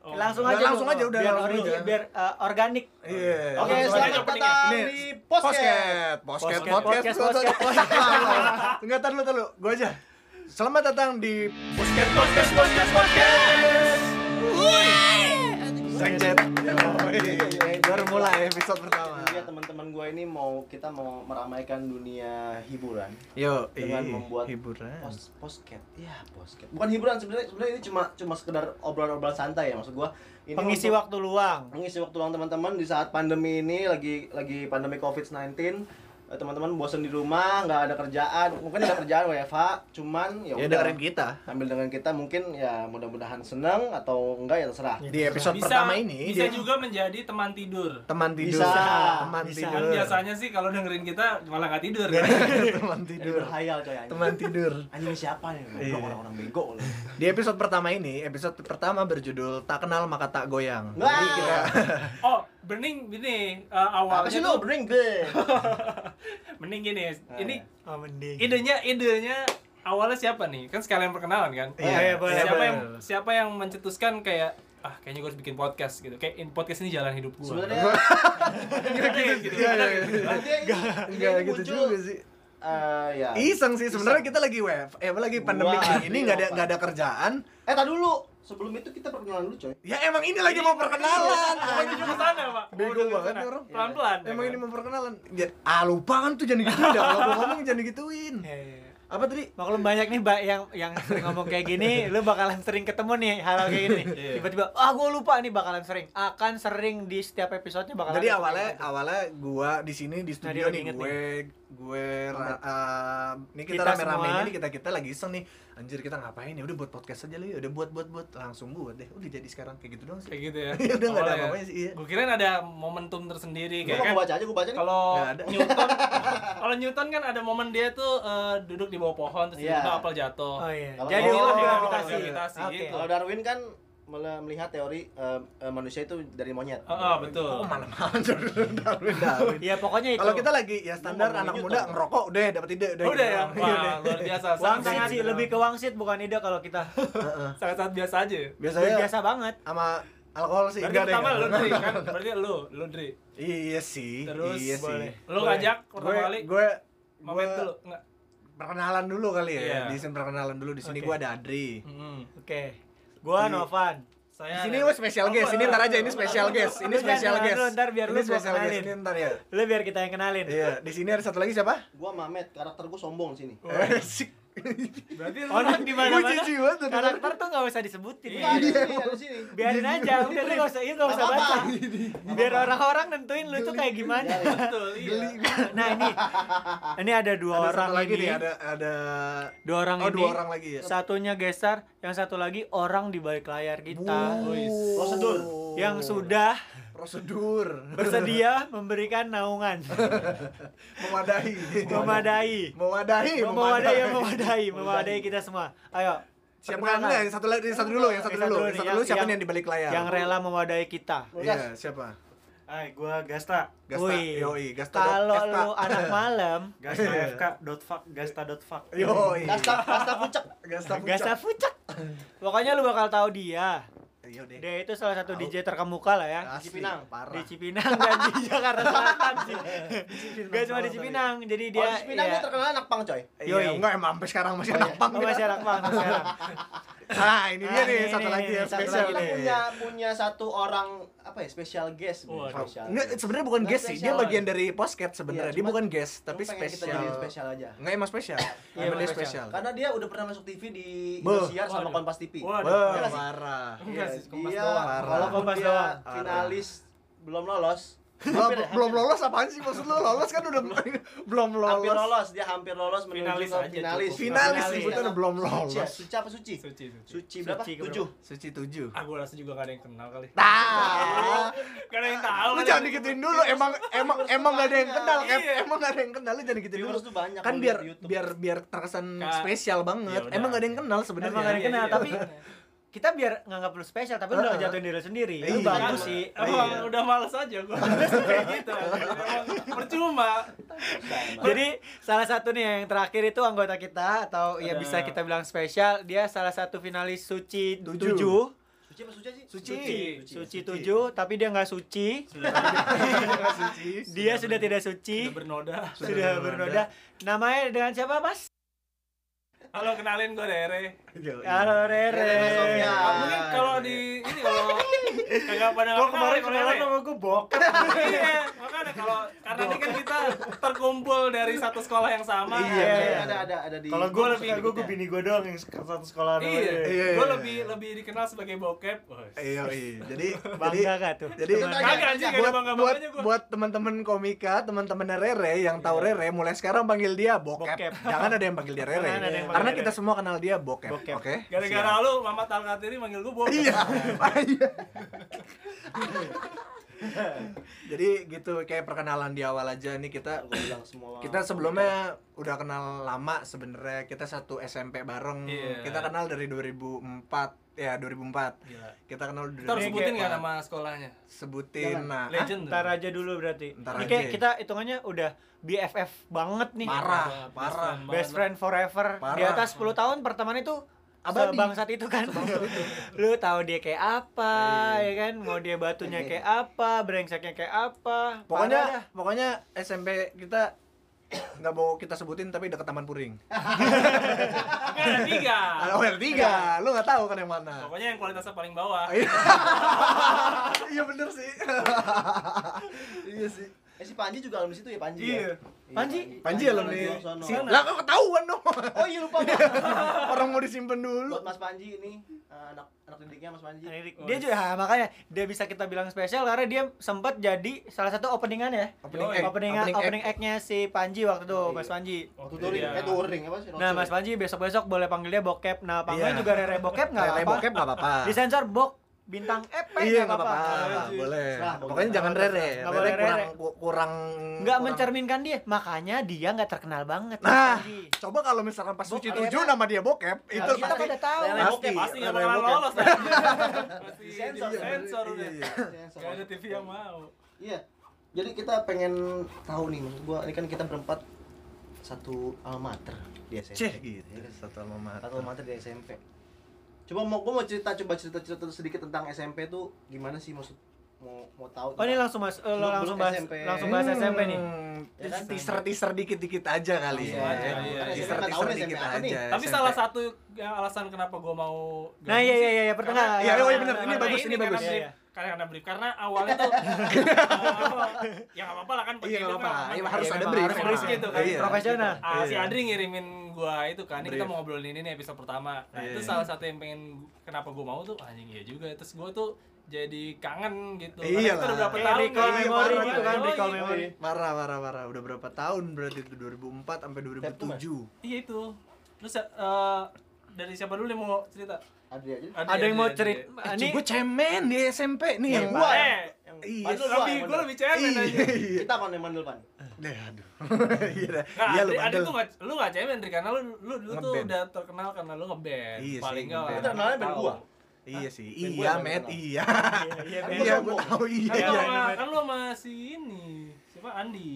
Oh. Langsung aja. langsung aja, udah, biar langsung aja. biar uh, organik. Iya. Oke, selamat datang di Posket. Posket, Posket, Posket, Podcast, podcast, podcast. Enggak, tar dulu, tar dulu. Gua aja. Selamat datang di Podcast, podcast, podcast, podcast. Sengjet. Baru mulai episode pertama. Iya teman-teman gue ini mau kita mau meramaikan dunia hiburan Yo, dengan ih, membuat hiburan. pos posket. Iya, posket. Bukan hiburan sebenarnya sebenarnya ini cuma cuma sekedar obrolan-obrolan santai ya maksud gua. Ini Pengisi waktu luang. mengisi waktu luang teman-teman di saat pandemi ini lagi lagi pandemi Covid-19 eh, teman-teman bosan di rumah nggak ada kerjaan mungkin ada kerjaan WFH cuman ya Ya udah dengerin kita. ambil dengan kita mungkin ya mudah-mudahan seneng atau enggak ya terserah Di episode Bisa, pertama ini bisa dia juga menjadi teman tidur. teman tidur. Bisa. Teman Bisa. tidur. Kan biasanya sih kalau dengerin kita malah nggak tidur. teman Jadi tidur. berhayal coy anjing. Teman tidur. anjing siapa nih Iya. orang-orang bego. Di episode pertama ini, episode pertama berjudul Tak Kenal Maka Tak Goyang. Wah. Jadi kita Oh, bening gini uh, apa sih awalnya lu tuh bring gue bening gini. Ini Oh, mending. idenya idenya awalnya siapa nih? Kan sekalian perkenalan kan? Iya, iya, boleh, siapa boleh. yang siapa yang mencetuskan kayak ah kayaknya gue harus bikin podcast gitu. Kayak in- podcast ini jalan hidup gue. sebenarnya gitu. Iya, iya, gitu. iya. dia ini- enggak ini gitu juga sih. eh, ya Iseng sih sebenarnya kita lagi web, eh apa lagi pandemi ini nggak ada nggak ada kerjaan. eh tak dulu sebelum itu kita perkenalan dulu coy Ya emang ini lagi mau perkenalan. Mau menuju ke sana, Pak. Bego banget nih orang. Pelan-pelan. ya Emang kan? ini mau perkenalan. Ya, ah lupa kan tuh jangan gituin dah. Kalau ngomong jangan gituin. Iya, iya, iya. Apa tadi? Maklum banyak nih Mbak yang yang sering ngomong kayak gini, lu bakalan sering ketemu nih hal-hal kayak gini. Iya. Tiba-tiba, ah gue lupa nih bakalan sering. Akan sering di setiap episodenya bakalan. Jadi awalnya gitu. awalnya gua di sini di Nah, studio dia nih gue gue ra- uh, ini kita, Kita rame-rame semua. ini kita kita lagi iseng nih. Anjir kita ngapain ya? Udah buat podcast aja lu ya. Udah buat buat buat langsung buat deh. Udah jadi sekarang kayak gitu doang sih. kayak gitu ya. Ya udah nggak ada Awalnya. apa-apanya sih, iya. Gue kirain ada momentum tersendiri gue kayak kan. baca aja gue baca nih Kalau. Newton, kalau Newton kan ada momen dia tuh eh, duduk di bawah pohon terus Iya. tiba-tiba apel jatuh. Oh iya. Jadi Oh, oh, gravitasi, gravitasi Oke. gitu. kalau Darwin kan melihat teori eh, eh, manusia itu dari monyet Oh, oh, betul. Oh, malam-malam Darwin Darwin. Iya pokoknya itu. Kalau kita lagi ya standar anak muda ngerokok udah dapat ide udah. Udah gitu ya. doang. Iya, udah. Wah, luar biasa. wangsit Sangat- sih lebih ke wangsit bukan ide kalau kita. Heeh. sangat-sangat biasa aja. Biasanya biasa banget. sama alkohol sih Berarti pertama lu. Dri kan? Berarti lu, lu Dri. Iya sih. Terus iya sih. boleh. Lu Boleh. ngajak pertama Gue kali gue gue- dulu enggak? perkenalan dulu kali ya. Iya. Di sini perkenalan dulu di sini Oke. gua ada Adri. Hmm. Oke. Gua Novan. Saya Di sini ada- gue special Oh, guest. Ini oh, ntar aja oh, ini oh, special oh, guest. oh, Ini Lu special guest. dulu, ntar biar ini lu gua special guest ini ntar ya. Lu biar kita yang kenalin. Iya, di sini ada satu lagi siapa? gue Mamet karakter gue sombong sini Eh, sik. Berarti Orang di Gue mana-mana. jijik banget. tuh. Karakter tuh nggak usah disebutin. Iya, di sini, ada di sini. Biarin aja, udah lu nggak usah, iya nggak usah baca. Biar orang-orang nentuin lu tuh kayak gimana. Ya, ya. betul, iya. Nah ini, ini ada dua Ada orang lagi ini. nih, ada ada Dua orang Oh, ini. dua orang lagi ya. Satunya gestar, yang satu lagi orang di balik layar kita. Prosedur. Yang sudah prosedur bersedia memberikan naungan. memadahi Memadai. memadahi Memadai, yang memadai, memadai kita semua. Ayo. siapa perkenalkan. enggak yang satu lagi yang satu dulu yang satu Yang dulu satu yang satu dulu yang- siapa yang- yang di balik layar Yang rela memadai kita. iya siapa Hai, gua Gasta. Gasta yoi Gasta Kalau lu anak malam, Gasta FK dot fuck, Gasta dot fuck. yoi Kasta kasta pucak Gasta Gasta Fucak. Pokoknya lu bakal tahu dia. Iya deh Dia itu salah satu Tahu. DJ terkemuka lah ya. Asli, Cipinang. parah Di Cipinang dan di Jakarta Selatan sih. Gak cuma di Cipinang, jadi dia oh, Cipinang iya. dia terkenal anak pang coy Iya, enggak emang sampai sekarang masih Oh, anak iya. pang Oh, dia. masih anak bang sekarang. Nah, ini dia Ah, nih, ini, satu ini, lagi yang spesial kita punya punya satu orang apa ya special guest. Spesial Enggak, sebenarnya bukan guest sih, dia spesial. bagian dari podcast sebenarnya. Iya, dia bukan guest, tapi pengen kita spesial. spesial aja Enggak emang spesial. Iya, Emang dia spesial. karena dia udah pernah masuk TV di. Indosiar sama Waduh. Kompas TV Waduh. Wah, Iya nggak sih? parah. Enggak Iya, sih, Kompas dia doang. Parah. walaupun Kompas dia doang. finalis belum lolos Belum, ya, lolos apaan sih maksud lu? Lolos kan udah belum lolos. hampir lolos dia hampir lolos Finalis aja finalis. Finalis sebutan udah belum ya? lolos. suci apa suci Suci, suci. suci berapa tujuh Suci 7. Ah, gua rasa juga gak ada yang kenal kali. Nah, Gak ada yang tahu. lu jangan digituin dulu. Emang emang emang gak ada yang kenal. Iya. Emang gak ada yang kenal lu jangan digituin dulu. Kan biar biar biar terkesan Kak. spesial banget. Ya udah. Emang gak ada yang kenal sebenarnya. Emang gak ada yang kenal, Iya, iya. tapi kita biar nganggap lu spesial, tapi lu udah Ah. ngejatuhin diri sendiri. Iya. Lu bagus sih. Emang Iya. udah males aja gua. Kayak gitu. Emang percuma. Jadi salah satu nih yang terakhir itu anggota kita atau ya bisa kita bilang spesial, dia salah satu finalis Suci Tujuh. 7. suci Suci apa suci sih? Suci. Suci tujuh, tapi dia nggak suci. Suci. Dia sudah tidak suci. Sudah bernoda. Sudah bernoda. Namanya dengan siapa, Mas? Halo, kenalin gue Rere. Yo, Halo Rere. Ah, Mungkin kalau di ini kalau kagak pada kenal kemarin ya, kenalan sama gue bokep. Iya, makanya kalau karena ini kan kita terkumpul dari satu sekolah yang sama. Iya, iya. Ada ada ada di Kalau gue lebih gue gue bini gue doang yang satu sekolah Iya. Iya, gue iya. lebih lebih dikenal sebagai bokep. Iya, iya. Jadi jadi Bangga gak tuh? jadi Kagak anjing, gak ada buat buat buat teman-teman komika, teman-teman Rere yang tahu Rere mulai sekarang panggil dia. Bokep. Jangan ada yang panggil dia Rere. Karena Rere. kita semua kenal dia bokep. Bokep. Oke. Gara-gara lu Mamat Al-Katiri manggil gue bokep. Iya. Iya. Jadi gitu kayak perkenalan di awal aja nih kita bilang semua. kita sebelumnya udah kenal lama sebenarnya kita satu SMP bareng Iya. kita kenal dari 2004 ya 2004 Gila. kita kenal dari Kita harus sebutin nggak nama sekolahnya? sebutin Jangan. nah Legend. Ntar aja dulu berarti. Ntar Ini aja. kayak kita hitungannya udah BFF banget nih. Parah, Best parah. friend banget. Best friend forever. Parah. Di atas 10 tahun pertemanan itu Abadi. Sebangsat itu kan. Lu tahu dia kayak apa, ya kan? Mau dia batunya kayak apa, brengseknya kayak apa. Parah dah. pokoknya pokoknya SMP kita nggak mau kita sebutin tapi dekat Taman Puring Kan ada tiga. oh yang tiga lu nggak tahu kan yang mana Pokoknya yang kualitasnya paling bawah. Iya. iya bener sih iya sih Eh si Panji juga alumni situ ya Panji. Iya. Ya? Panji? Panji alumni. Si- lah kok ketahuan dong Oh iya lupa gua. orang mau disimpan dulu Buat Mas Panji ini eh, anak anak didiknya Mas Panji. Dia juga ah, makanya dia bisa kita bilang spesial karena dia sempat jadi salah satu openingan ya. opening act Opening opening opening, act. act-nya si Panji waktu itu, Iya. Mas Panji. Waktu Touring, eh touring apa sih? Nah, Mas Panji besok-besok boleh panggil dia bokep. Nah, panggilnya juga Rere bokep nggak Rere apa-apa. bokep nggak apa-apa Disensor bok bintang EP iya nggak nggak apa-apa boleh pokoknya jangan rere Nggak rere kurang rere. ku- kurang nggak kurang- mencerminkan dia. Makanya dia nggak terkenal banget. Nah coba kalau misalkan pas suci tujuh nama dia bokep itu kita pasti pada tahu. Pasti. bokep. Pasti nggak bakalan bokep. lolos. Pasti Sensor. sensor Iya, udah. iya. Gak ada TV yang mau. Iya. Jadi kita pengen tahu nih maksud gua ini kan kita berempat satu alma mater di SMP. Cih gitu satu alma mater. Satu alma mater di SMP. Coba mau gua mau cerita coba cerita cerita sedikit tentang SMP tuh gimana sih maksud mau mau tahu. Oh ini langsung mas, eh, lo Belum- langsung bahas, SMP. langsung bahas SMP nih. Hmm, Ya kan? teaser teaser dikit dikit aja kali ya. aja, iya. Teaser teaser nih dikit aja. Tapi SMP. salah satu yang alasan kenapa gue mau Nah iya iya iya pertengahan. Iya, oh, iya, bener. Ini Karena bagus, ini bagus. Iya, iya. Karena brief karena awalnya tuh ya nggak apa-apa lah kan Iya, nggak apa-apa. kan. Iya, harus Iya, ada brief. harus brief gitu kan. Iya. Profesional. Ah, si Iya. Andri ngirimin gua itu kan, ini kita mau ngobrolin ini nih episode pertama. Nah, Iya. itu salah satu yang pengen kenapa gua mau tuh anjing iya juga. Terus gua tuh jadi kangen gitu. Iya kita udah lah. berapa tahun recall memory Iya, gitu kan, iya, recall iya. memory. Marah, marah, marah. Udah berapa tahun berarti itu 2004 sampai 2007. Iya itu. Terus eh, dari siapa dulu yang mau cerita? Adri aja. Ada yang mau Adri, cerita? Eh, Ini gue cemen di SMP nih yang gua. Eh, Iya. Lebih bener. lebih cemen Iya, aja. iya. Kita kon yang mandel pan. Deh, aduh. Iya. Nah, Iya lu Adri, Adri tuh gak, lu gak cemen, Dri, karena lu, lu dulu tuh udah terkenal karena lu ngeband Iya Paling nggak ngeband. orang Terkenalnya band gua. Iya sih. Gue Iya, Met. kenal. Iya. iya Kan Iya, gue tahu. Iya. Kan lu Iya, iya, kan lu sama si ini Siapa? Andi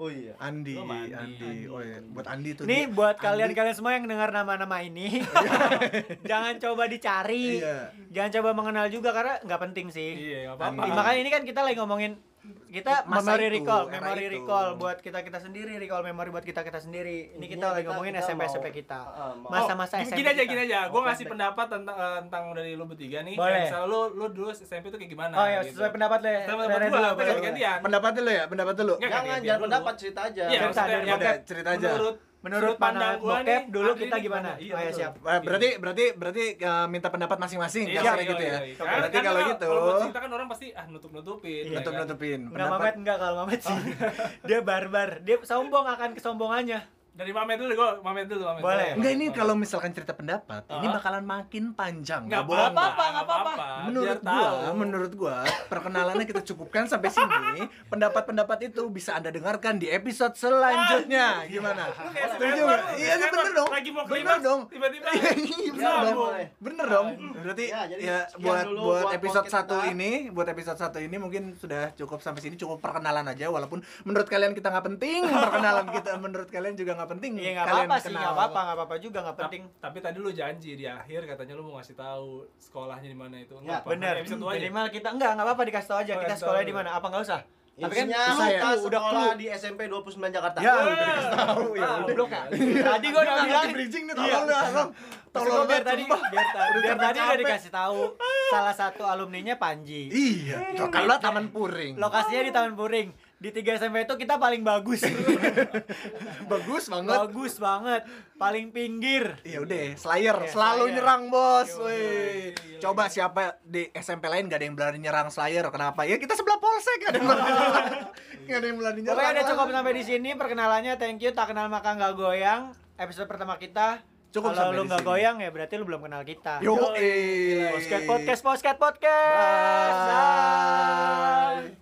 Oh iya. Andi, Andi. Andi. Oh iya, buat Andi tuh. Nih dia- buat kalian-kalian semua yang dengar nama-nama ini, jangan coba dicari, Iya. jangan coba mengenal juga karena nggak penting sih. Iya, apa-apa. Makanya ini kan kita lagi ngomongin kita Masa memory itu, recall, memory itu. recall buat kita kita sendiri, recall memory buat kita kita sendiri. Ini kita Intinya lagi kita- ngomongin kita SMP mau- SMP kita. Masa-masa Oh, SMP. gini aja, kita. gini aja. Gue ngasih pendapat tentang eh, tentang dari lu bertiga nih. Boleh. Misalnya lu lu dulu SMP tuh kayak gimana? Oh ya, gitu. sesuai pendapat le. Sesuai pendapat dulu, kita. Pendapat dulu ya, pendapat. Nggak, Jangan, jangan pendapat cerita aja. Iya, Cerita, bokep, cerita aja. Menurut Menurut sudut pandang gua bokep nih, dulu kita gimana? Iya, Oh ya siap. Eh, berarti berarti berti eh, minta pendapat masing-masing Iya, kasarnya iya, gitu iya, ya. iya. Berarti Kan kalau kalau- gitu kalau buat cerita kan orang pasti ah nutup-nutupin. Iya, ya kan? nutup-nutupin Enggak Mamet enggak kalau Mamet sih. Dia barbar. Dia sombong akan kesombongannya. Dari Mamet dulu gua, Mamet dulu, Mamet. Boleh. Enggak ini kalau misalkan cerita pendapat, ini Ah. bakalan makin panjang. Enggak Nggak bohong. apa-apa, nggak apa-apa. Menurut Biar gua, tahu. menurut gua perkenalannya kita cukupkan sampai sini. Pendapat-pendapat itu bisa Anda dengarkan di episode selanjutnya. Gimana? Lu kayak Setuju Spencer, nggak? lu Iya, ini bener dong. Lagi mau Bener klimaks, dong. Tiba-tiba. Iya, bener dong. boleh. Bener dong. Berarti Ya, ya buat buat episode satu ini, buat episode satu ini mungkin sudah cukup sampai sini, cukup perkenalan aja walaupun menurut kalian kita nggak penting perkenalan kita, menurut kalian juga nggak penting. Iya nggak kalian apa-apa sih, kenal. nggak apa-apa, nggak apa-apa juga nggak penting. Tapi tadi lu janji di akhir katanya lu mau ngasih tahu sekolahnya di mana itu. Ya, aja. minimal kita enggak nggak apa-apa dikasih tahu aja kita sekolahnya di mana. Apa nggak usah? Tapi kan susah ya. kita udah sekolah di SMP 29 Jakarta. Ya, udah dikasih tahu ya. Udah. goblok ya. Tadi gua udah Nggak bilang bridging nih, Iya. tolong dah, Rom. Maksud Tolong gua biar tadi biar, biar tadi udah dikasih tahu salah satu alumninya Panji. Iya, kalau Taman Puring. Lokasinya di Taman Puring. Di 3 SMP itu kita paling bagus. Bagus banget. bagus banget. Paling pinggir. Iya udah, Slayer Iya, selalu Slayer. nyerang bos. Yo, Woi. Coba siapa di SMP lain gak ada yang berani nyerang Slayer? Kenapa? Ya kita sebelah polsek gak ada yang berani. Gak ada yang berani nyerang. Pokoknya udah cukup sampai di sini perkenalannya. Thank you. Tak kenal maka nggak goyang. Episode pertama kita. Cukup Kalau lu nggak sini. goyang ya berarti lu belum kenal kita. Yo, eh. Podcast, podcast, podcast, podcast. Bye. Bye.